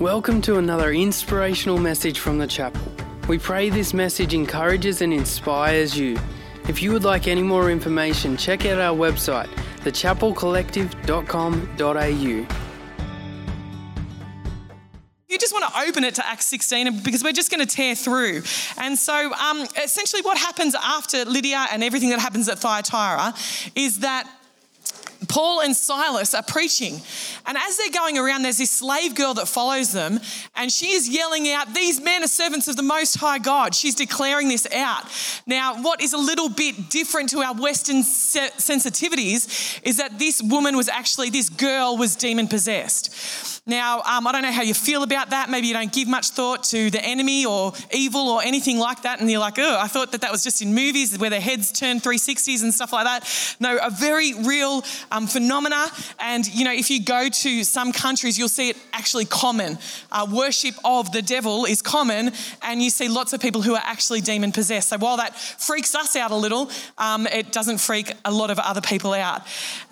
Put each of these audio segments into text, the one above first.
Welcome to another inspirational message from the chapel. We pray this message encourages and inspires you. If you would like any more information, check out our website, thechapelcollective.com.au. You just want to open it to Acts 16 because we're just going to tear through. And so, um, essentially, what happens after Lydia and everything that happens at Thyatira is that Paul and Silas are preaching. And as they're going around, there's this slave girl that follows them, and she is yelling out, These men are servants of the Most High God. She's declaring this out. Now, what is a little bit different to our Western sensitivities is that this woman was actually, this girl was demon possessed. Now, um, I don't know how you feel about that. Maybe you don't give much thought to the enemy or evil or anything like that. And you're like, oh, I thought that that was just in movies where their heads turn 360s and stuff like that. No, a very real um, phenomena. And, you know, if you go to some countries, you'll see it actually common. Uh, worship of the devil is common. And you see lots of people who are actually demon possessed. So while that freaks us out a little, um, it doesn't freak a lot of other people out.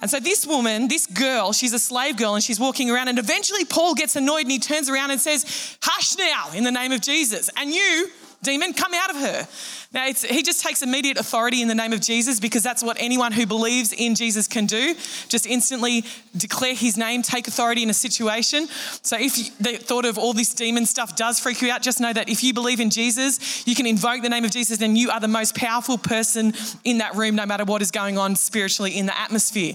And so this woman, this girl, she's a slave girl and she's walking around and eventually Paul gets annoyed and he turns around and says, Hush now in the name of Jesus. And you, demon, come out of her. Now, he just takes immediate authority in the name of Jesus because that's what anyone who believes in Jesus can do. Just instantly declare his name, take authority in a situation. So, if you, the thought of all this demon stuff does freak you out, just know that if you believe in Jesus, you can invoke the name of Jesus and you are the most powerful person in that room, no matter what is going on spiritually in the atmosphere.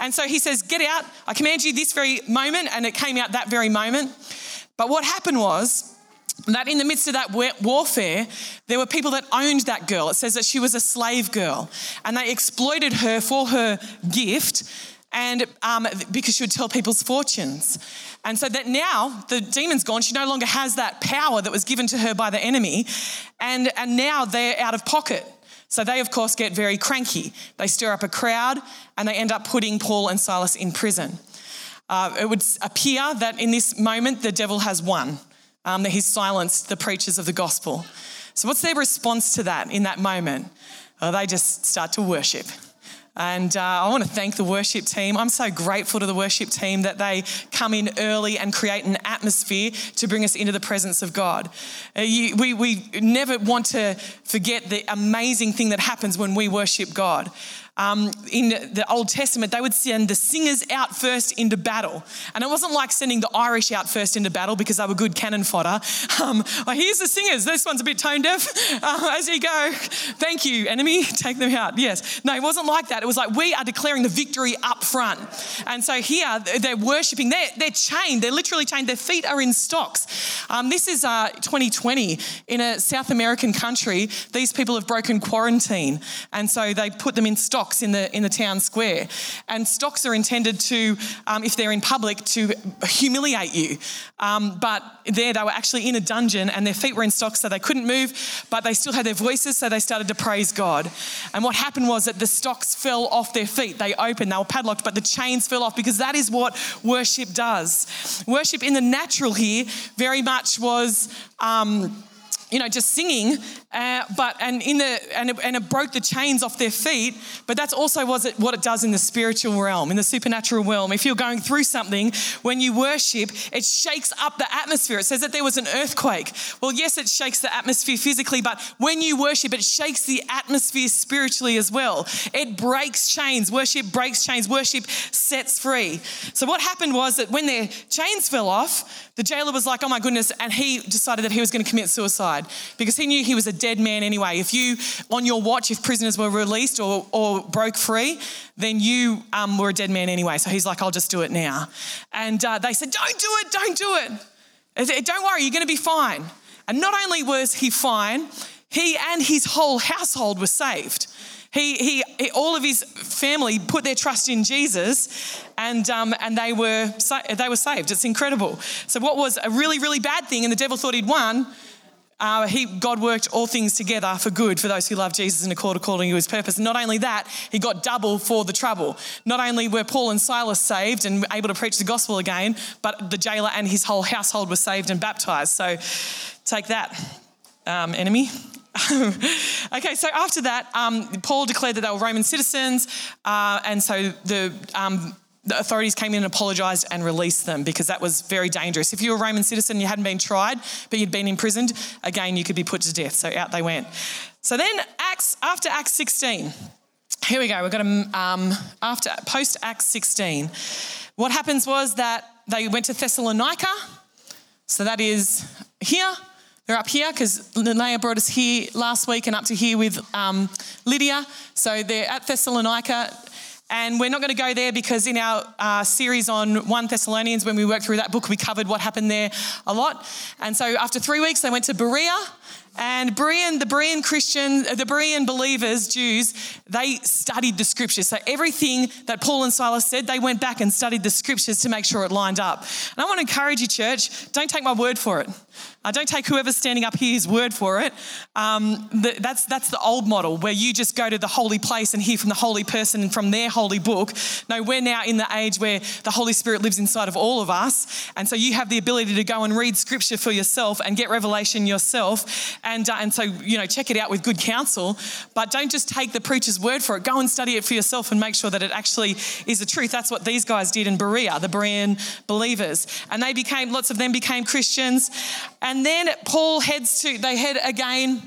And so he says, Get out. I command you this very moment. And it came out that very moment. But what happened was, that in the midst of that warfare, there were people that owned that girl. It says that she was a slave girl, and they exploited her for her gift, and um, because she would tell people's fortunes. And so that now the demon's gone, she no longer has that power that was given to her by the enemy, and, and now they're out of pocket. So they, of course, get very cranky. They stir up a crowd, and they end up putting Paul and Silas in prison. Uh, it would appear that in this moment the devil has won um, that he's silenced the preachers of the gospel. So, what's their response to that in that moment? Well, they just start to worship. And uh, I want to thank the worship team. I'm so grateful to the worship team that they come in early and create an atmosphere to bring us into the presence of God. Uh, you, we, we never want to forget the amazing thing that happens when we worship God um, in the Old Testament, they would send the singers out first into battle. And it wasn't like sending the Irish out first into battle because they were good cannon fodder. Um, well, here's the singers. This one's a bit tone deaf. Uh, as you go, thank you, enemy, take them out. Yes. No, it wasn't like that. It was like we are declaring the victory up front. And so here, they're worshiping. They're, they're chained. They're literally chained. Their feet are in stocks. Um, this is uh, 2020 in a South American country. These people have broken quarantine. And so they put them in stocks stocks in the in the town square, and stocks are intended to, um, if they're in public, to humiliate you. Um, but there, they were actually in a dungeon, and their feet were in stocks, so they couldn't move, but they still had their voices, so they started to praise God. And what happened was that the stocks fell off their feet. They opened, they were padlocked, but the chains fell off because that is what worship does. Worship in the natural here very much was. Um, you know, just singing, uh, but and in the and it, and it broke the chains off their feet. But that's also was it, what it does in the spiritual realm, in the supernatural realm. If you're going through something, when you worship, it shakes up the atmosphere. It says that there was an earthquake. Well, yes, it shakes the atmosphere physically, but when you worship, it shakes the atmosphere spiritually as well. It breaks chains. Worship breaks chains. Worship sets free. So what happened was that when their chains fell off, the jailer was like, "Oh my goodness," and he decided that he was going to commit suicide because he knew he was a dead man anyway. If you, on your watch, if prisoners were released or, or broke free, then you um, were a dead man anyway. So he's like, I'll just do it now. And uh, they said, Don't do it, don't do it. Don't worry, you're going to be fine. And not only was he fine, he and his whole household were saved. He, he, he, all of his family put their trust in Jesus and, um, and they, were, they were saved. It's incredible. So, what was a really, really bad thing, and the devil thought he'd won, uh, he, God worked all things together for good for those who love Jesus and accord according to his purpose. And not only that, he got double for the trouble. Not only were Paul and Silas saved and able to preach the gospel again, but the jailer and his whole household were saved and baptized. So take that, um, enemy. okay, so after that, um, Paul declared that they were Roman citizens, uh, and so the um, the authorities came in and apologized and released them because that was very dangerous. If you were a Roman citizen, you hadn't been tried, but you'd been imprisoned, again, you could be put to death. So out they went. So then, Acts, after Acts 16, here we go. We've got a, um, after post Acts 16. What happens was that they went to Thessalonica. So that is here. They're up here because Linnea brought us here last week and up to here with um, Lydia. So they're at Thessalonica. And we're not going to go there because in our uh, series on 1 Thessalonians, when we worked through that book, we covered what happened there a lot. And so after three weeks, they went to Berea. And Berean, the Berean Christian, the Berean believers, Jews, they studied the scriptures. So everything that Paul and Silas said, they went back and studied the scriptures to make sure it lined up. And I want to encourage you, church, don't take my word for it. Uh, don't take whoever's standing up here's word for it. Um, the, that's, that's the old model where you just go to the holy place and hear from the holy person and from their holy book. No, we're now in the age where the Holy Spirit lives inside of all of us. And so you have the ability to go and read scripture for yourself and get revelation yourself. And, uh, and so, you know, check it out with good counsel. But don't just take the preacher's word for it. Go and study it for yourself and make sure that it actually is the truth. That's what these guys did in Berea, the Berean believers. And they became, lots of them became Christians. And then Paul heads to, they head again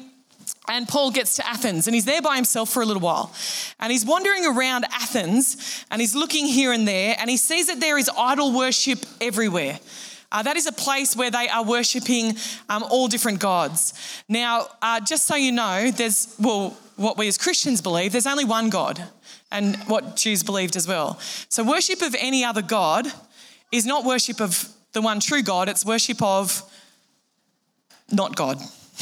and Paul gets to Athens and he's there by himself for a little while. And he's wandering around Athens and he's looking here and there and he sees that there is idol worship everywhere. Uh, that is a place where they are worshipping um, all different gods. Now, uh, just so you know, there's, well, what we as Christians believe, there's only one God, and what Jews believed as well. So, worship of any other God is not worship of the one true God, it's worship of not God.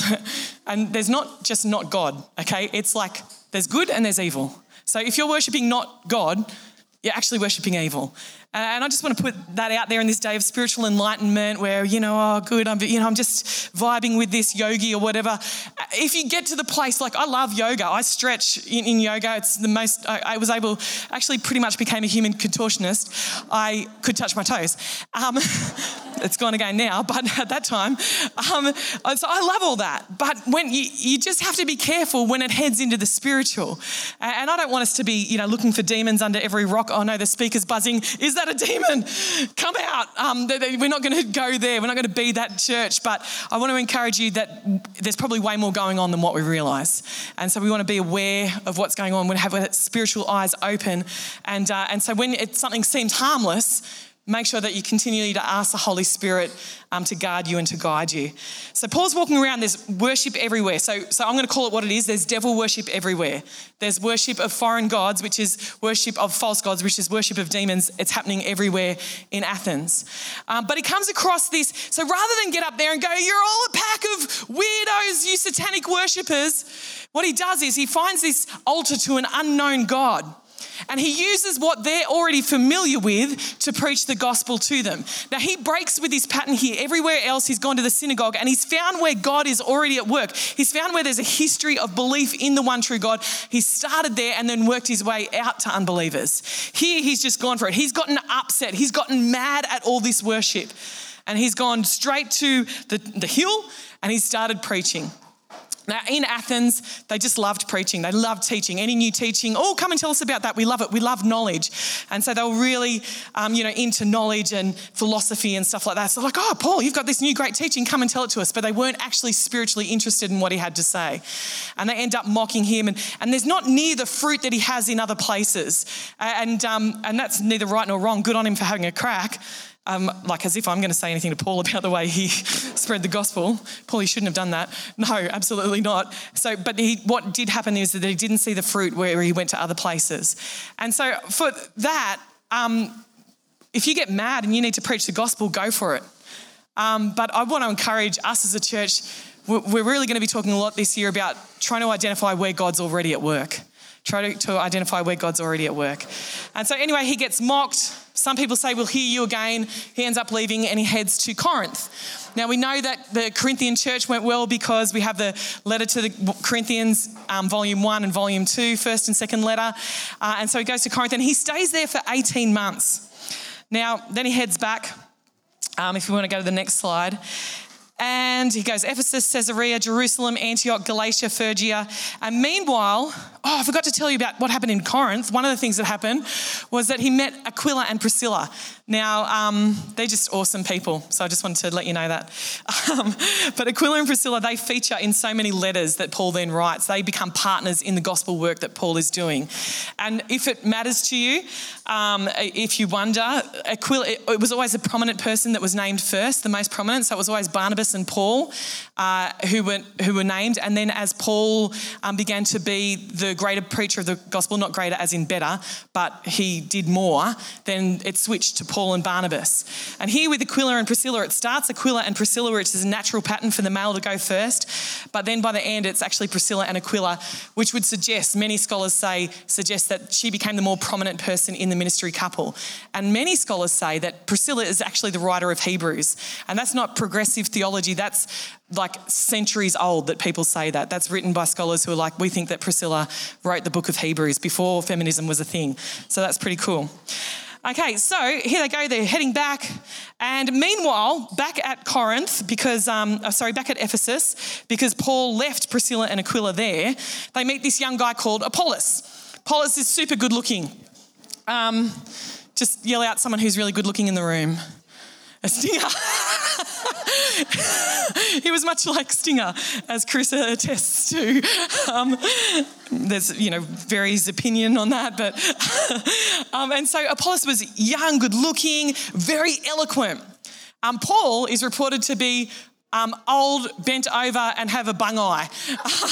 and there's not just not God, okay? It's like there's good and there's evil. So if you're worshiping not God, you're actually worshiping evil. And I just want to put that out there in this day of spiritual enlightenment where, you know, oh, good, I'm, you know, I'm just vibing with this yogi or whatever. If you get to the place, like I love yoga, I stretch in, in yoga. It's the most, I, I, was able, actually pretty much became a human contortionist. I could touch my toes. Um, it's gone again now, but at that time, um, so I love all that. But when you, you just have to be careful when it heads into the spiritual. And I don't want us to be, you know, looking for demons under every rock. Oh no, the speaker's buzzing. Is that a demon? Come out. Um, we're not going to go there. We're not going to be that church. But I want to encourage you that there's probably way more going on than what we realize. And so we want to be aware of what's going on. We have spiritual eyes open. And, uh, and so when it, something seems harmless, make sure that you continually to ask the Holy Spirit um, to guard you and to guide you. So Paul's walking around, there's worship everywhere. So, so I'm going to call it what it is. There's devil worship everywhere. There's worship of foreign gods, which is worship of false gods, which is worship of demons. It's happening everywhere in Athens. Um, but he comes across this. So rather than get up there and go, you're all a pack of weirdos, you satanic worshippers, what he does is he finds this altar to an unknown God. And he uses what they're already familiar with to preach the gospel to them. Now, he breaks with his pattern here. Everywhere else, he's gone to the synagogue and he's found where God is already at work. He's found where there's a history of belief in the one true God. He started there and then worked his way out to unbelievers. Here, he's just gone for it. He's gotten upset, he's gotten mad at all this worship. And he's gone straight to the, the hill and he started preaching. Now, in Athens, they just loved preaching. They loved teaching. Any new teaching, oh, come and tell us about that. We love it. We love knowledge. And so they were really, um, you know, into knowledge and philosophy and stuff like that. So, like, oh, Paul, you've got this new great teaching. Come and tell it to us. But they weren't actually spiritually interested in what he had to say. And they end up mocking him. And, and there's not near the fruit that he has in other places. And, um, and that's neither right nor wrong. Good on him for having a crack um, like as if I'm going to say anything to Paul about the way he spread the gospel. Paul, shouldn't have done that. No, absolutely not. So, but he, what did happen is that he didn't see the fruit where he went to other places. And so for that, um, if you get mad and you need to preach the gospel, go for it. Um, but I want to encourage us as a church. We're really going to be talking a lot this year about trying to identify where God's already at work. Try to, to identify where God's already at work. And so, anyway, he gets mocked some people say, We'll hear you again. He ends up leaving and he heads to Corinth. Now, we know that the Corinthian church went well because we have the letter to the Corinthians, um, volume one and volume two, first and second letter. Uh, and so he goes to Corinth and he stays there for 18 months. Now, then he heads back. Um, if you want to go to the next slide. And he goes Ephesus, Caesarea, Jerusalem, Antioch, Galatia, Phrygia. And meanwhile, oh, I forgot to tell you about what happened in Corinth. One of the things that happened was that he met Aquila and Priscilla. Now, um, they're just awesome people, so I just wanted to let you know that. Um, but Aquila and Priscilla, they feature in so many letters that Paul then writes. They become partners in the gospel work that Paul is doing. And if it matters to you, um, if you wonder, Aquila, it was always a prominent person that was named first, the most prominent. So it was always Barnabas and Paul uh, who, were, who were named. And then as Paul um, began to be the greater preacher of the gospel, not greater as in better, but he did more, then it switched to Paul and Barnabas. And here with Aquila and Priscilla, it starts Aquila and Priscilla, which is a natural pattern for the male to go first. But then by the end, it's actually Priscilla and Aquila, which would suggest, many scholars say, suggest that she became the more prominent person in the ministry couple. And many scholars say that Priscilla is actually the writer of Hebrews. And that's not progressive theology, that's like centuries old that people say that. That's written by scholars who are like, we think that Priscilla wrote the book of Hebrews before feminism was a thing. So that's pretty cool. Okay, so here they go, they're heading back. And meanwhile, back at Corinth, because, um, oh, sorry, back at Ephesus, because Paul left Priscilla and Aquila there, they meet this young guy called Apollos. Apollos is super good looking. Um, just yell out someone who's really good looking in the room. A stinger. he was much like Stinger, as Chris attests to. Um, there's, you know, varies opinion on that, but. um, and so Apollos was young, good looking, very eloquent. Um, Paul is reported to be um, old, bent over, and have a bung eye.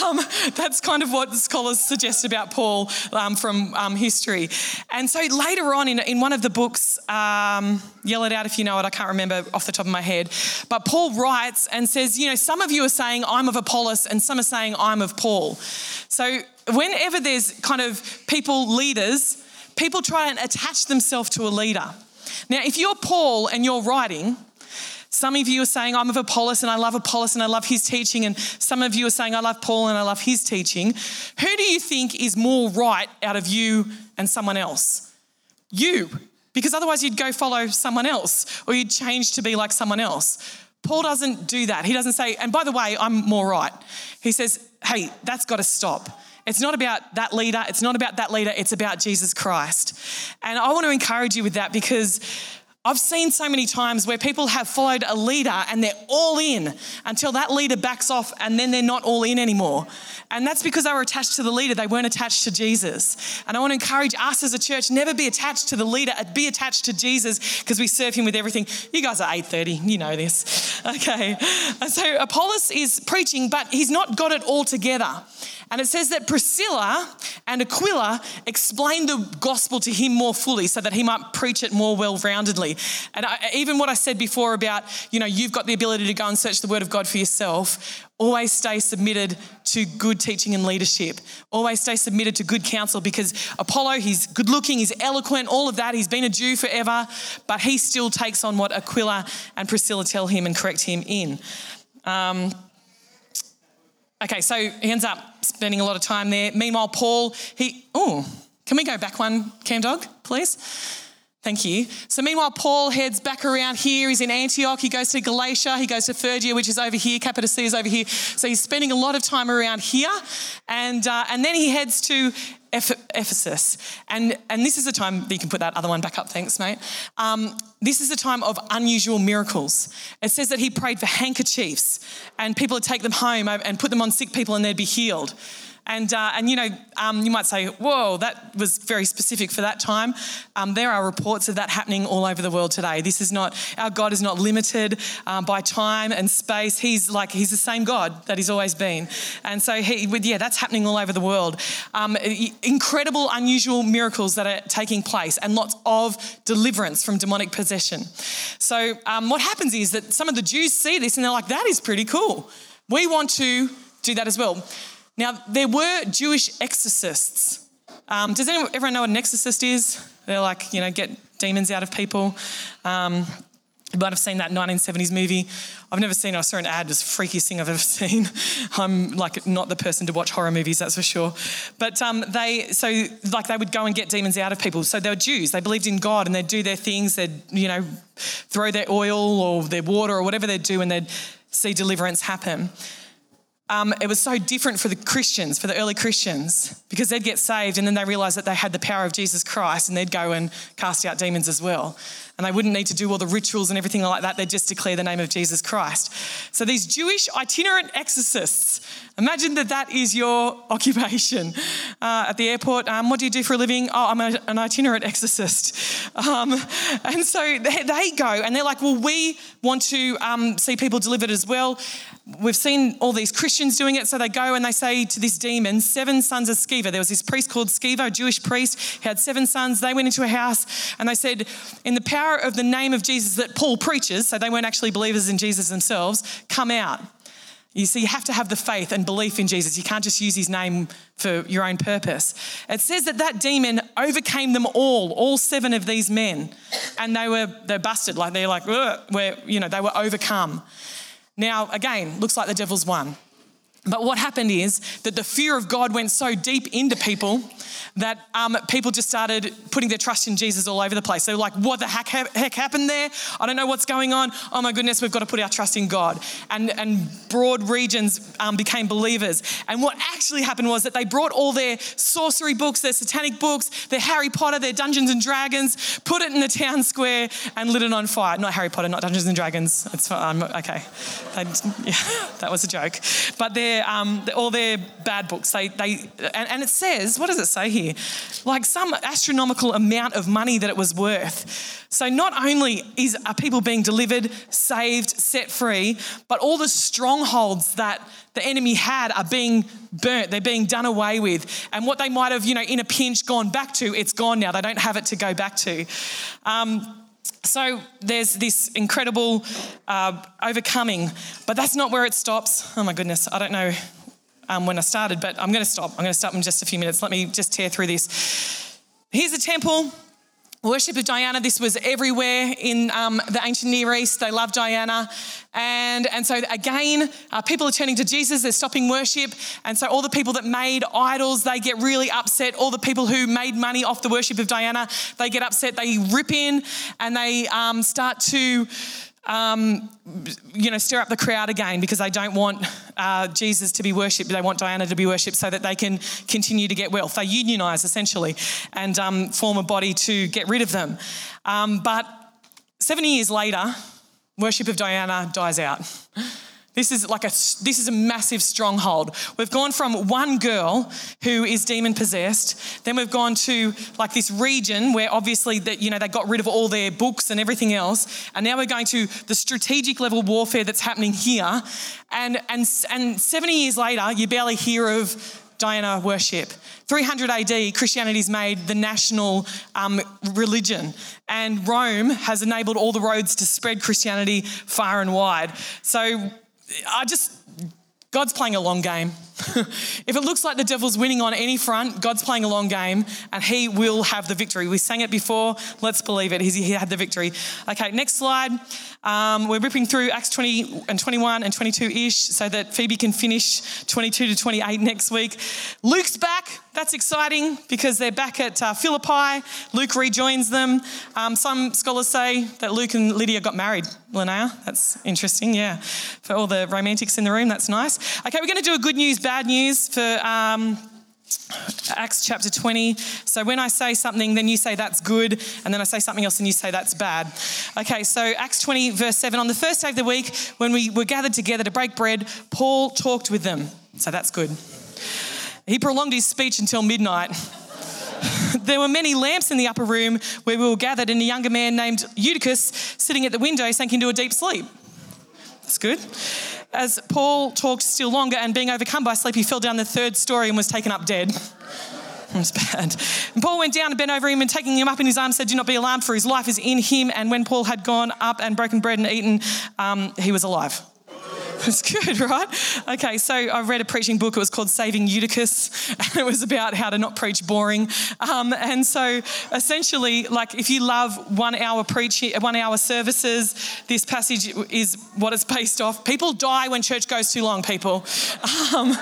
Um, that's kind of what scholars suggest about Paul um, from um, history. And so later on in, in one of the books, um, yell it out if you know it, I can't remember off the top of my head, but Paul writes and says, you know, some of you are saying I'm of Apollos, and some are saying I'm of Paul. So whenever there's kind of people, leaders, people try and attach themselves to a leader. Now, if you're Paul and you're writing, some of you are saying, I'm of Apollos and I love Apollos and I love his teaching. And some of you are saying, I love Paul and I love his teaching. Who do you think is more right out of you and someone else? You, because otherwise you'd go follow someone else or you'd change to be like someone else. Paul doesn't do that. He doesn't say, and by the way, I'm more right. He says, hey, that's got to stop. It's not about that leader. It's not about that leader. It's about Jesus Christ. And I want to encourage you with that because I've seen so many times where people have followed a leader and they're all in until that leader backs off and then they're not all in anymore. And that's because they were attached to the leader, they weren't attached to Jesus. And I want to encourage us as a church never be attached to the leader, uh, be attached to Jesus because we serve him with everything. You guys are 8:30, you know this. Okay. And so Apollos is preaching, but he's not got it all together. And it says that Priscilla and Aquila explained the gospel to him more fully so that he might preach it more well roundedly. And I, even what I said before about, you know, you've got the ability to go and search the word of God for yourself, always stay submitted to good teaching and leadership. Always stay submitted to good counsel because Apollo, he's good looking, he's eloquent, all of that. He's been a Jew forever, but he still takes on what Aquila and Priscilla tell him and correct him in. Um, Okay, so he ends up spending a lot of time there. Meanwhile, Paul, he, oh, can we go back one, Cam Dog, please? Thank you. So, meanwhile, Paul heads back around here. He's in Antioch. He goes to Galatia. He goes to Phrygia, which is over here. Cappadocia is over here. So, he's spending a lot of time around here. And, uh, and then he heads to Ephesus. And, and this is the time that you can put that other one back up, thanks, mate. Um, this is a time of unusual miracles. It says that he prayed for handkerchiefs and people would take them home and put them on sick people and they'd be healed. And, uh, and you know, um, you might say, whoa, that was very specific for that time. Um, there are reports of that happening all over the world today. This is not, our God is not limited um, by time and space. He's like, he's the same God that he's always been. And so, he, yeah, that's happening all over the world. Um, incredible, unusual miracles that are taking place and lots of deliverance from demonic possession. So, um, what happens is that some of the Jews see this and they're like, that is pretty cool. We want to do that as well. Now, there were Jewish exorcists. Um, does anyone, everyone know what an exorcist is? They're like, you know, get demons out of people. Um, you might have seen that 1970s movie. I've never seen it. I saw an ad. It was the freakiest thing I've ever seen. I'm like not the person to watch horror movies, that's for sure. But um, they, so like they would go and get demons out of people. So they were Jews. They believed in God and they'd do their things. They'd, you know, throw their oil or their water or whatever they'd do and they'd see deliverance happen. Um, it was so different for the Christians, for the early Christians, because they'd get saved and then they realised that they had the power of Jesus Christ and they'd go and cast out demons as well. And they wouldn't need to do all the rituals and everything like that, they'd just declare the name of Jesus Christ. So these Jewish itinerant exorcists, imagine that that is your occupation uh, at the airport. Um, what do you do for a living? Oh, I'm a, an itinerant exorcist. Um, and so they, they, go and they're like, well, we want to um, see people delivered as well. We've seen all these Christians doing it, so they go and they say to this demon, Seven sons of Sceva. There was this priest called Sceva, a Jewish priest. He had seven sons. They went into a house and they said, In the power of the name of Jesus that Paul preaches, so they weren't actually believers in Jesus themselves, come out. You see, you have to have the faith and belief in Jesus. You can't just use his name for your own purpose. It says that that demon overcame them all, all seven of these men, and they were they're busted. Like they're like, where you know they were overcome. Now, again, looks like the devil's won. But what happened is that the fear of God went so deep into people that um, people just started putting their trust in Jesus all over the place. They were like, what the heck, heck happened there? I don't know what's going on. Oh my goodness, we've got to put our trust in God. And, and broad regions um, became believers. And what actually happened was that they brought all their sorcery books, their satanic books, their Harry Potter, their Dungeons and Dragons, put it in the town square and lit it on fire. Not Harry Potter, not Dungeons and Dragons. It's um, okay. Yeah, that was a joke. But their, um, all their bad books, they, they and, and it says, what does it say here? like some astronomical amount of money that it was worth. So not only is are people being delivered, saved, set free, but all the strongholds that the enemy had are being burnt. They're being done away with. And what they might have, you know, in a pinch gone back to, it's gone now. They don't have it to go back to. Um, so there's this incredible uh, overcoming, but that's not where it stops. Oh my goodness, I don't know um, when I started, but I'm going to stop. I'm going to stop in just a few minutes. Let me just tear through this. Here's a temple. Worship of Diana, this was everywhere in um, the ancient Near East. They loved Diana. And, and so, again, uh, people are turning to Jesus, they're stopping worship. And so, all the people that made idols, they get really upset. All the people who made money off the worship of Diana, they get upset. They rip in and they um, start to um, you know, stir up the crowd again because they don't want uh, Jesus to be worshipped. They want Diana to be worshipped so that they can continue to get wealth. They unionize essentially and um, form a body to get rid of them. Um, but 70 years later, worship of Diana dies out. This is like a this is a massive stronghold. We've gone from one girl who is demon possessed, then we've gone to like this region where obviously that you know they got rid of all their books and everything else, and now we're going to the strategic level warfare that's happening here, and and and 70 years later, you barely hear of Diana worship. 300 AD, Christianity is made the national um, religion, and Rome has enabled all the roads to spread Christianity far and wide. So I just, God's playing a long game. if it looks like the devil's winning on any front, God's playing a long game and he will have the victory. We sang it before. Let's believe it. He had the victory. Okay, next slide. Um, we're ripping through Acts 20 and 21 and 22 ish so that Phoebe can finish 22 to 28 next week. Luke's back. That's exciting because they're back at uh, Philippi. Luke rejoins them. Um, some scholars say that Luke and Lydia got married. Linnea, that's interesting, yeah. For all the romantics in the room, that's nice. Okay, we're going to do a good news, bad news for. Um, Acts chapter 20. So when I say something, then you say that's good, and then I say something else and you say that's bad. Okay, so Acts 20, verse 7. On the first day of the week, when we were gathered together to break bread, Paul talked with them. So that's good. He prolonged his speech until midnight. there were many lamps in the upper room where we were gathered, and a younger man named Eutychus sitting at the window sank into a deep sleep. That's good. As Paul talked still longer and being overcome by sleep, he fell down the third story and was taken up dead. It was bad. And Paul went down and bent over him and taking him up in his arms said, Do not be alarmed, for his life is in him. And when Paul had gone up and broken bread and eaten, um, he was alive. It's good, right? Okay, so I read a preaching book. It was called Saving Eutychus, and it was about how to not preach boring. Um, and so, essentially, like if you love one hour preaching, one hour services, this passage is what it's based off. People die when church goes too long. People, um,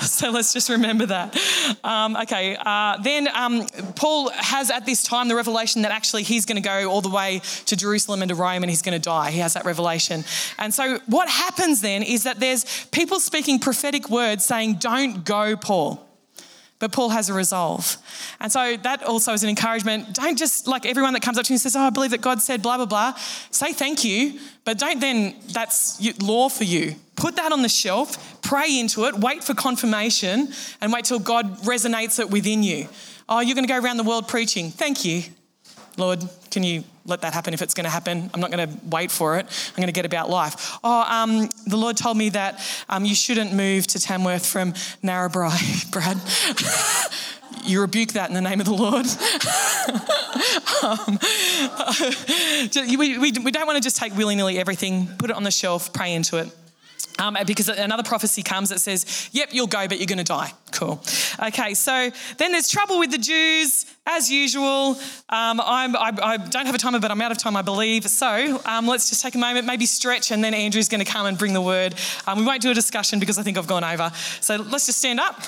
so let's just remember that. Um, okay, uh, then um, Paul has at this time the revelation that actually he's going to go all the way to Jerusalem and to Rome, and he's going to die. He has that revelation, and so what happens then? Again is that there's people speaking prophetic words saying, Don't go, Paul. But Paul has a resolve. And so that also is an encouragement. Don't just like everyone that comes up to you and says, Oh, I believe that God said blah, blah, blah. Say thank you, but don't then, that's law for you. Put that on the shelf, pray into it, wait for confirmation, and wait till God resonates it within you. Oh, you're going to go around the world preaching. Thank you. Lord, can you let that happen if it's going to happen? I'm not going to wait for it. I'm going to get about life. Oh, um, the Lord told me that um, you shouldn't move to Tamworth from Narrabri, Brad. you rebuke that in the name of the Lord. um, we, we, we don't want to just take willy nilly everything, put it on the shelf, pray into it. Um, because another prophecy comes that says, Yep, you'll go, but you're going to die. Cool. Okay, so then there's trouble with the Jews, as usual. Um, I, I don't have a timer, but I'm out of time, I believe. So um, let's just take a moment, maybe stretch, and then Andrew's going to come and bring the word. Um, we won't do a discussion because I think I've gone over. So let's just stand up.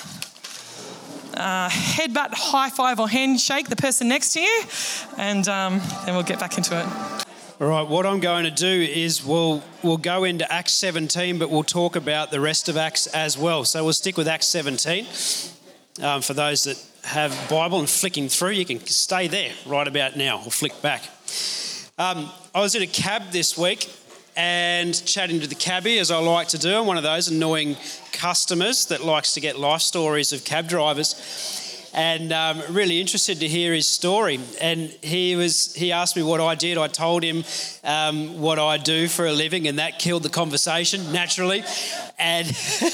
Uh, headbutt, high five, or handshake the person next to you, and um, then we'll get back into it. All right, what I'm going to do is we'll we'll go into Acts 17, but we'll talk about the rest of Acts as well. So we'll stick with Acts 17. Um, for those that have Bible and flicking through, you can stay there right about now or flick back. Um, I was in a cab this week and chatting to the cabbie as I like to do. I'm one of those annoying customers that likes to get life stories of cab drivers and um, really interested to hear his story. And he was he asked me what I did. I told him um, what I do for a living, and that killed the conversation naturally. And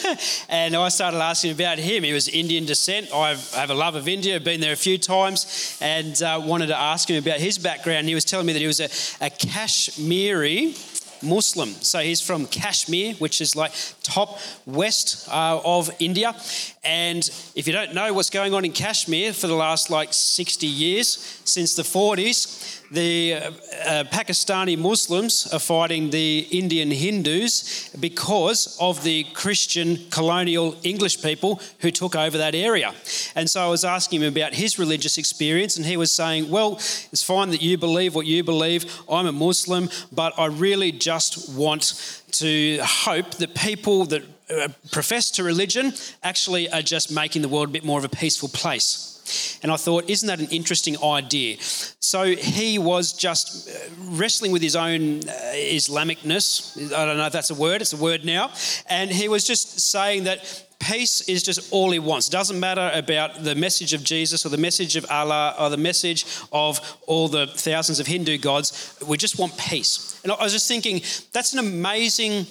and I started asking about him. He was Indian descent. I have a love of India. Been there a few times, and uh, wanted to ask him about his background. He was telling me that he was a, a Kashmiri Muslim. So he's from Kashmir, which is like top west uh, of India. And if you don't know what's going on in Kashmir for the last like 60 years, since the 40s, the uh, uh, Pakistani Muslims are fighting the Indian Hindus because of the Christian colonial English people who took over that area. And so I was asking him about his religious experience, and he was saying, Well, it's fine that you believe what you believe. I'm a Muslim, but I really just want to hope that people that uh, profess to religion actually are just making the world a bit more of a peaceful place. And I thought, isn't that an interesting idea? So he was just uh, wrestling with his own uh, Islamicness. I don't know if that's a word, it's a word now. And he was just saying that peace is just all he wants. It doesn't matter about the message of Jesus or the message of Allah or the message of all the thousands of Hindu gods. We just want peace. And I was just thinking, that's an amazing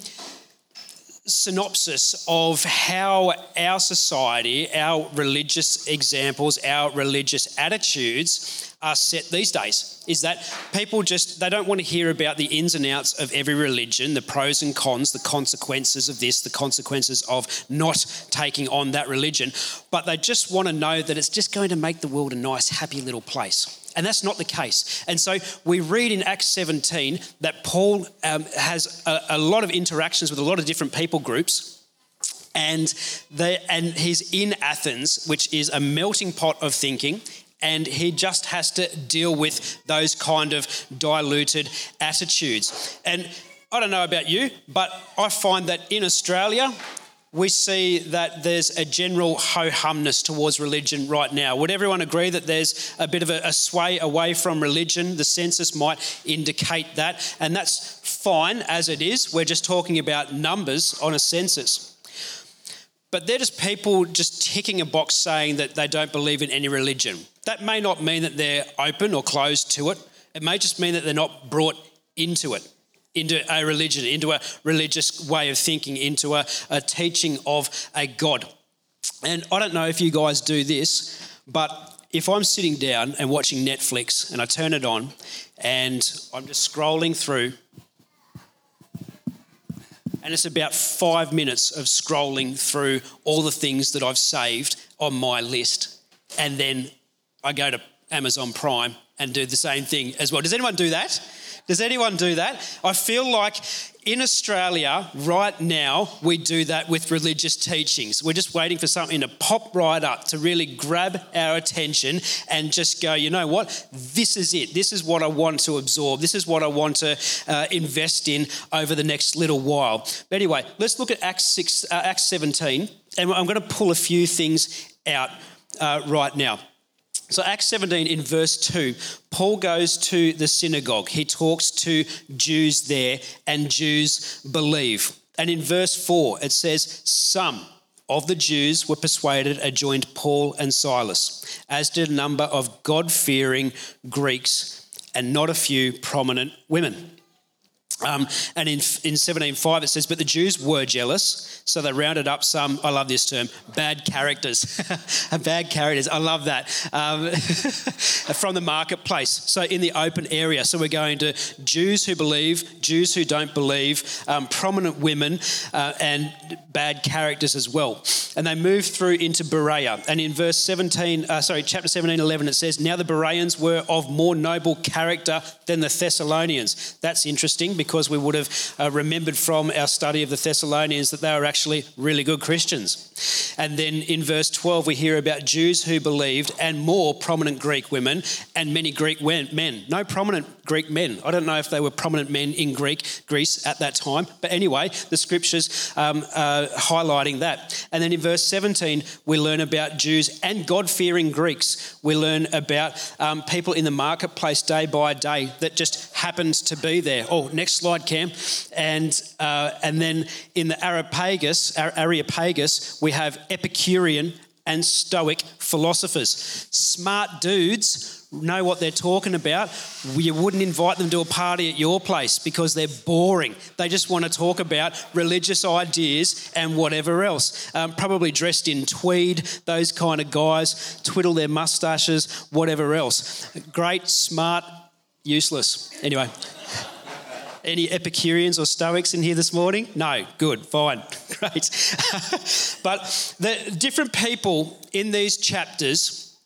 synopsis of how our society, our religious examples, our religious attitudes are set these days is that people just they don't want to hear about the ins and outs of every religion the pros and cons the consequences of this the consequences of not taking on that religion. But they just want to know that it's just going to make the world a nice happy little place. And that's not the case. And so we read in Acts 17 that Paul um, has a, a lot of interactions with a lot of different people groups. And they, and he's in Athens, which is a melting pot of thinking, and he just has to deal with those kind of diluted attitudes. And I don't know about you, but I find that in Australia, we see that there's a general ho humness towards religion right now. Would everyone agree that there's a bit of a, a, sway away from religion? The census might indicate that, and that's fine as it is. We're just talking about numbers on a census. But they're just people just ticking a box saying that they don't believe in any religion. That may not mean that they're open or closed to it, it may just mean that they're not brought into it into a religion, into a religious way of thinking, into a, a teaching of a God. And I don't know if you guys do this, but if I'm sitting down and watching Netflix and I turn it on and I'm just scrolling through, and it's about five minutes of scrolling through all the things that I've saved on my list, and then I go to Amazon Prime and do the same thing as well. Does anyone do that? Does anyone do that? I feel like in Australia right now, we do that with religious teachings. We're just waiting for something to pop right up to really grab our attention and just go, you know what? This is it. This is what I want to absorb. This is what I want to uh, invest in over the next little while. But anyway, let's look at Acts, 6, uh, Acts 17, and I'm going to pull a few things out uh, right now. So, Acts 17 in verse 2, Paul goes to the synagogue. He talks to Jews there, and Jews believe. And in verse 4, it says, Some of the Jews were persuaded and joined Paul and Silas, as did a number of God fearing Greeks and not a few prominent women. Um, and in, in 17.5 it says, But the Jews were jealous, so they rounded up some, I love this term, bad characters. bad characters, I love that, um, from the marketplace. So in the open area. So we're going to Jews who believe, Jews who don't believe, um, prominent women, uh, and bad characters as well. And they move through into Berea. And in verse 17, uh, sorry, chapter 17, 11, it says, Now the Bereans were of more noble character than the Thessalonians. That's interesting because because we would have uh, remembered from our study of the Thessalonians that they were actually really good Christians. And then in verse 12, we hear about Jews who believed and more prominent Greek women and many Greek men. No prominent Greek men. I don't know if they were prominent men in Greek Greece at that time, but anyway, the scriptures um, uh, highlighting that. And then in verse 17, we learn about Jews and God-fearing Greeks. We learn about um, people in the marketplace day by day that just happens to be there. Oh, next slide, Cam. And uh, and then in the Areopagus, Areopagus, we have Epicurean and Stoic philosophers. Smart dudes know what they're talking about. You wouldn't invite them to a party at your place because they're boring. They just want to talk about religious ideas and whatever else. Um, probably dressed in tweed, those kind of guys, twiddle their mustaches, whatever else. Great, smart, useless. Anyway. Any Epicureans or Stoics in here this morning? No, good, fine, great. but the different people in these chapters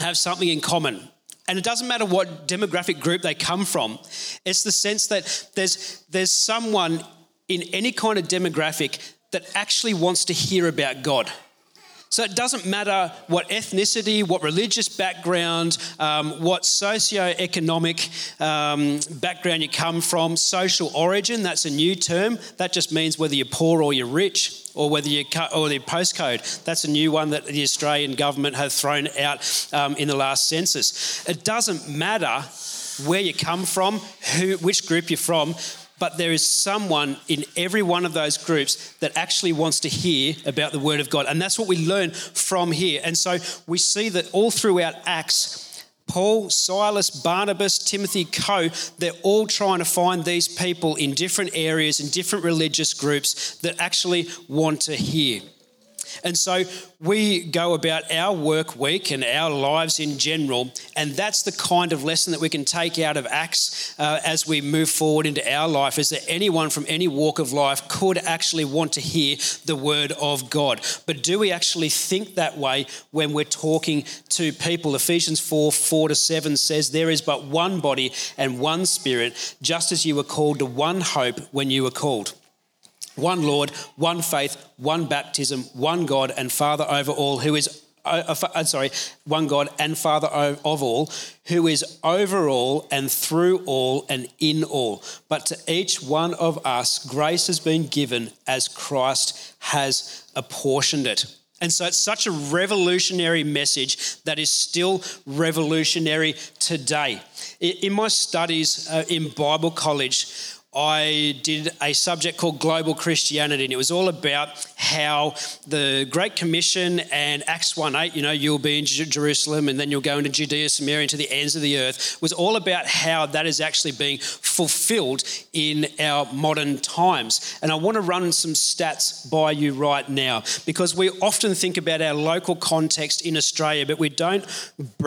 have something in common. And it doesn't matter what demographic group they come from, it's the sense that there's, there's someone in any kind of demographic that actually wants to hear about God. So it doesn't matter what ethnicity, what religious background, um, what socio-economic um, background you come from, social origin, that's a new term. That just means whether you're poor or you're rich, or whether you cut, or the postcode. That's a new one that the Australian government have thrown out um, in the last census. It doesn't matter where you come from, who, which group you're from, but there is someone in every one of those groups that actually wants to hear about the Word of God. And that's what we learn from here. And so we see that all throughout Acts, Paul, Silas, Barnabas, Timothy, Co., they're all trying to find these people in different areas, in different religious groups that actually want to hear. And so we go about our work week and our lives in general, and that's the kind of lesson that we can take out of Acts uh, as we move forward into our life is that anyone from any walk of life could actually want to hear the word of God. But do we actually think that way when we're talking to people? Ephesians 4 4 to 7 says, There is but one body and one spirit, just as you were called to one hope when you were called one Lord, one faith, one baptism, one God and Father over all, who is uh, uh, sorry, one God and Father of all, who is over all and through all and in all. But to each one of us, grace has been given as Christ has apportioned it. And so it's such a revolutionary message that is still revolutionary today. In my studies uh, in Bible college, I did a subject called Global Christianity, and it was all about how the Great Commission and Acts 1 8, you know, you'll be in Jerusalem and then you'll go into Judea, Samaria, and to the ends of the earth, was all about how that is actually being fulfilled in our modern times. And I want to run some stats by you right now because we often think about our local context in Australia, but we don't,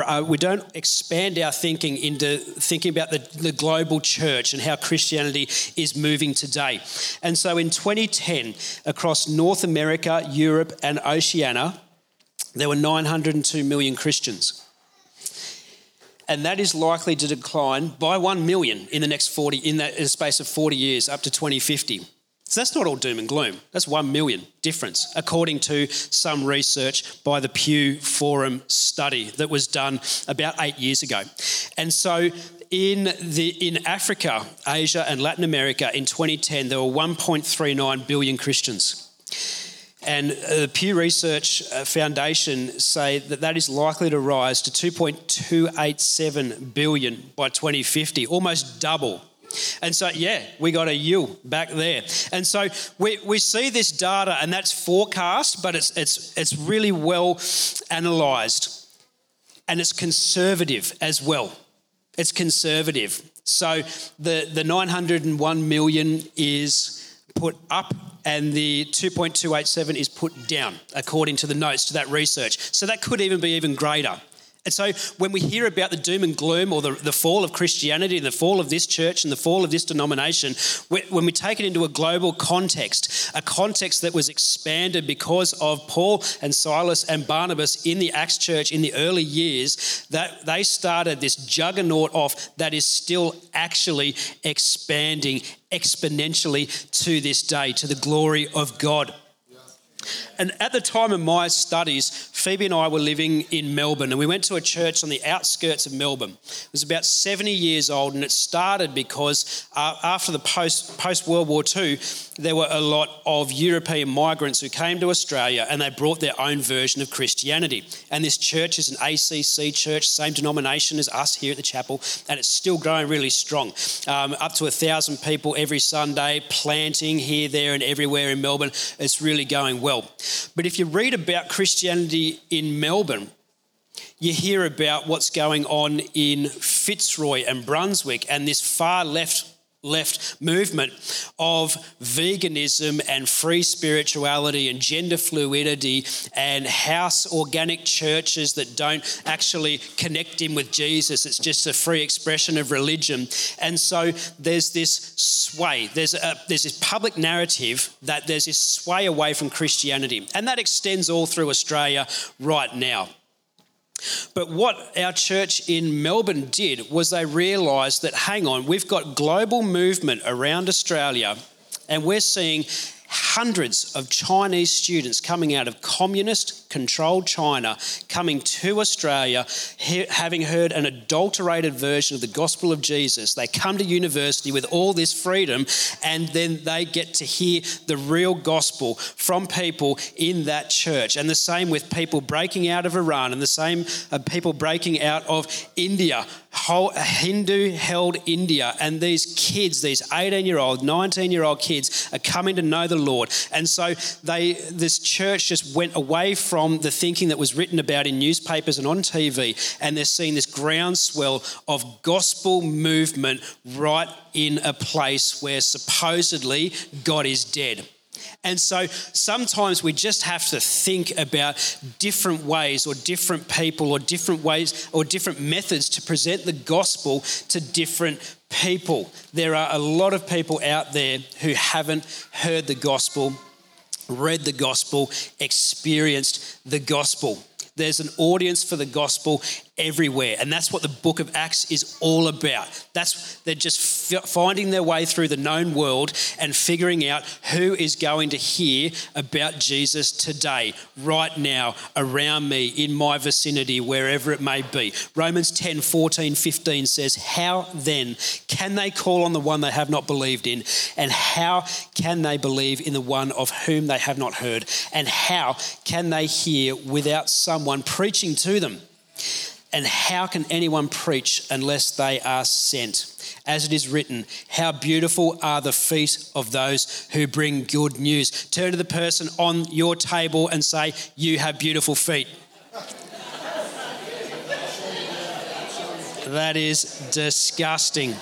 uh, we don't expand our thinking into thinking about the, the global church and how Christianity is moving today. And so in 2010, across North America, Europe, and Oceania, there were 902 million Christians. and that is likely to decline by 1 million in the next 40 in that the space of 40 years up to 2050 so that's not all doom and gloom that's 1 million difference according to some research by the Pew Forum study that was done about 8 years ago and so in the in Africa, Asia and Latin America in 2010 there were 1.39 billion Christians. And the Pew Research uh, Foundation say that that is likely to rise to 2.287 billion by 2050, almost double. And so, yeah, we got a U back there. And so we, we see this data, and that's forecast, but it's, it's, it's really well analysed. And it's conservative as well. It's conservative. So the, the 901 million is put up and the 2.287 is put down according to the notes to that research. So that could even be even greater. And so when we hear about the doom and gloom or the, the fall of Christianity and the fall of this church and the fall of this denomination, when we take it into a global context, a context that was expanded because of Paul and Silas and Barnabas in the Acts church in the early years, that they started this juggernaut off that is still actually expanding exponentially to this day to the glory of God. And at the time of my studies, Phoebe and I were living in Melbourne, and we went to a church on the outskirts of Melbourne. It was about 70 years old, and it started because uh, after the post World War II, there were a lot of European migrants who came to Australia, and they brought their own version of Christianity. And this church is an ACC church, same denomination as us here at the chapel, and it's still growing really strong. Um, up to a thousand people every Sunday, planting here, there, and everywhere in Melbourne. It's really going well. But if you read about Christianity in Melbourne, you hear about what's going on in Fitzroy and Brunswick and this far left left movement of veganism and free spirituality and gender fluidity and house organic churches that don't actually connect in with Jesus. It's just a free expression of religion. And so there's this sway, there's, a, there's this public narrative that there's this sway away from Christianity. And that extends all through Australia right now. But what our church in Melbourne did was they realised that, hang on, we've got global movement around Australia, and we're seeing hundreds of Chinese students coming out of communist controlled China coming to Australia, he- having heard an adulterated version of the gospel of Jesus. They come to university with all this freedom, and then they get to hear the real gospel from people in that church. And the same with people breaking out of Iran, and the same uh, people breaking out of India Hindu held India, and these kids, these 18 year old, 19 year old kids, are coming to know the Lord. And so they, this church just went away from the thinking that was written about in newspapers and on TV, and they're seeing this groundswell of gospel movement right in a place where supposedly God is dead. And so sometimes we just have to think about different ways or different people or different ways or different methods to present the gospel to different people. There are a lot of people out there who haven't heard the gospel, read the gospel, experienced the gospel. There's an audience for the gospel everywhere. And that's what the book of Acts is all about. That's they're just f- finding their way through the known world and figuring out who is going to hear about Jesus today, right now, around me, in my vicinity, wherever it may be. Romans 10 14, 15 says, How then can they call on the one they have not believed in? And how can they believe in the one of whom they have not heard? And how can they hear without someone preaching to them? And how can anyone preach unless they are sent? As it is written, how beautiful are the feet of those who bring good news. Turn to the person on your table and say, You have beautiful feet. that is disgusting.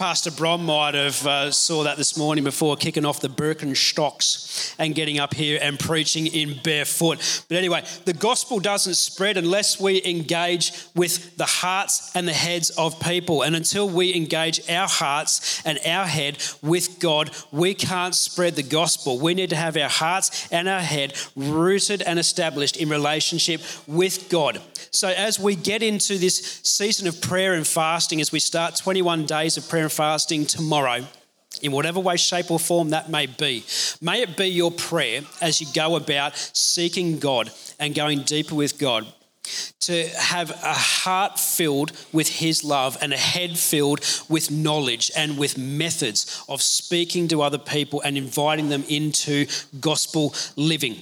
Pastor Bron might have uh, saw that this morning before kicking off the Birkenstocks and getting up here and preaching in barefoot. But anyway, the gospel doesn't spread unless we engage with the hearts and the heads of people. And until we engage our hearts and our head with God, we can't spread the gospel. We need to have our hearts and our head rooted and established in relationship with God. So as we get into this season of prayer and fasting, as we start 21 days of prayer and fasting tomorrow, in whatever way, shape, or form that may be. May it be your prayer as you go about seeking God and going deeper with God. To have a heart filled with His love and a head filled with knowledge and with methods of speaking to other people and inviting them into gospel living.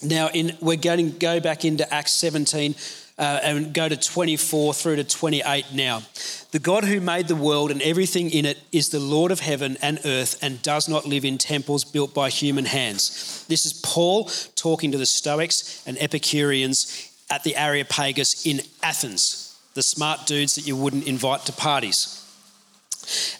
Now, in, we're going to go back into Acts 17 uh, and go to 24 through to 28 now. The God who made the world and everything in it is the Lord of heaven and earth and does not live in temples built by human hands. This is Paul talking to the Stoics and Epicureans at the Areopagus in Athens, the smart dudes that you wouldn't invite to parties.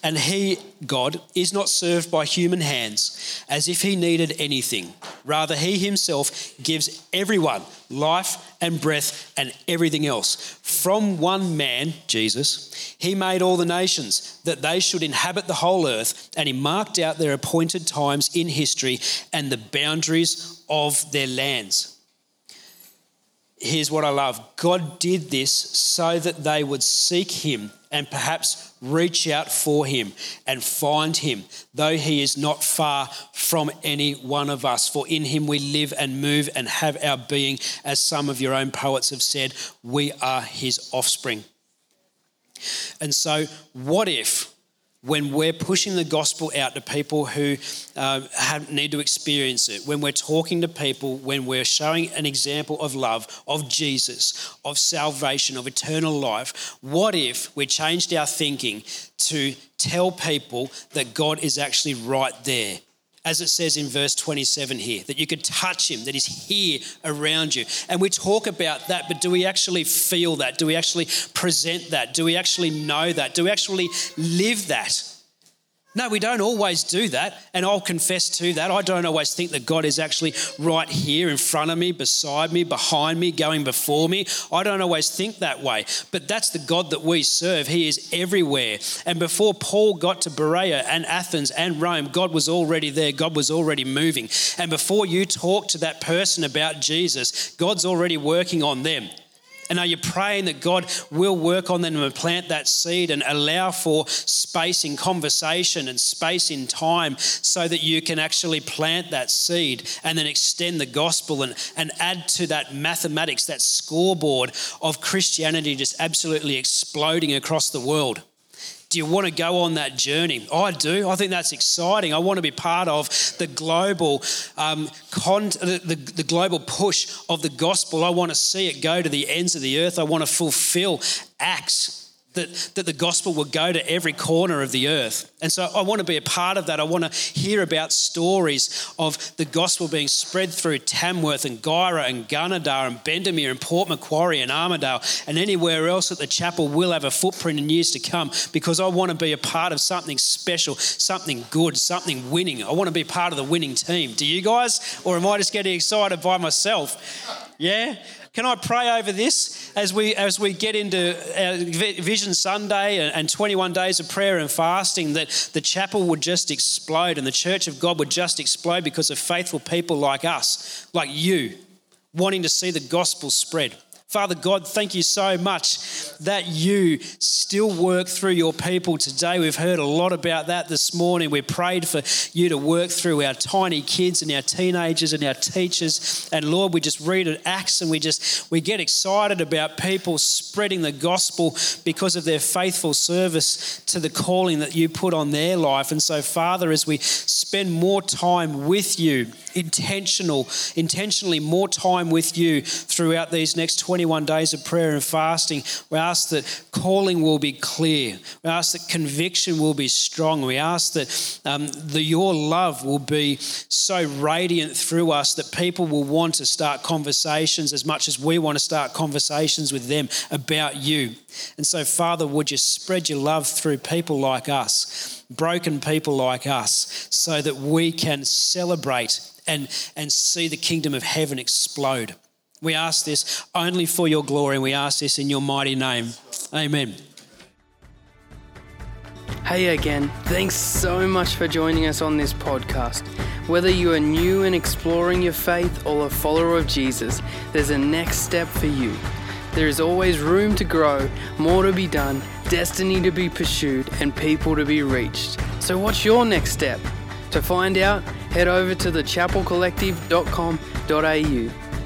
And he, God, is not served by human hands as if he needed anything. Rather, he himself gives everyone life and breath and everything else. From one man, Jesus, he made all the nations that they should inhabit the whole earth, and he marked out their appointed times in history and the boundaries of their lands here's what I love God did this so that they would seek Him and perhaps reach out for Him and find Him, though He is not far from any one of us. For in Him we live and move and have our being, as some of your own poets have said, we are His offspring. And so, what if when we're pushing the gospel out to people who uh, have, need to experience it, when we're talking to people, when we're showing an example of love, of Jesus, of salvation, of eternal life, what if we changed our thinking to tell people that God is actually right there? As it says in verse 27 here, that you could touch him, that he's here around you. And we talk about that, but do we actually feel that? Do we actually present that? Do we actually know that? Do we actually live that? No, we don't always do that. And I'll confess to that. I don't always think that God is actually right here in front of me, beside me, behind me, going before me. I don't always think that way. But that's the God that we serve. He is everywhere. And before Paul got to Berea and Athens and Rome, God was already there. God was already moving. And before you talk to that person about Jesus, God's already working on them. And are you praying that God will work on them and plant that seed and allow for space in conversation and space in time so that you can actually plant that seed and then extend the gospel and, and add to that mathematics, that scoreboard of Christianity just absolutely exploding across the world? Do you want to go on that journey? I do. I think that's exciting. I want to be part of the global um, con- the, the, the global push of the gospel. I want to see it go to the ends of the earth. I want to fulfill acts that, that the gospel will go to every corner of the earth. And so I want to be a part of that. I want to hear about stories of the gospel being spread through Tamworth and Guyra and Gunnedah and Bendemeer and Port Macquarie and Armidale and anywhere else that the chapel will have a footprint in years to come because I want to be a part of something special, something good, something winning. I want to be part of the winning team. Do you guys? Or am I just getting excited by myself? Yeah? Can I pray over this as we as we get into uh, Vision Sunday and, and 21 days of prayer and fasting that the chapel would just explode and the church of God would just explode because of faithful people like us, like you, wanting to see the gospel spread. Father God, thank you so much that you still work through your people today. We've heard a lot about that this morning. We prayed for you to work through our tiny kids and our teenagers and our teachers. And Lord, we just read at Acts and we just we get excited about people spreading the gospel because of their faithful service to the calling that you put on their life. And so, Father, as we spend more time with you, intentional, intentionally more time with you throughout these next 20 21 days of prayer and fasting, we ask that calling will be clear. We ask that conviction will be strong. We ask that um, the, your love will be so radiant through us that people will want to start conversations as much as we want to start conversations with them about you. And so, Father, would you spread your love through people like us, broken people like us, so that we can celebrate and, and see the kingdom of heaven explode. We ask this only for your glory, and we ask this in your mighty name. Amen. Hey again, thanks so much for joining us on this podcast. Whether you are new and exploring your faith or a follower of Jesus, there's a next step for you. There is always room to grow, more to be done, destiny to be pursued, and people to be reached. So, what's your next step? To find out, head over to thechapelcollective.com.au.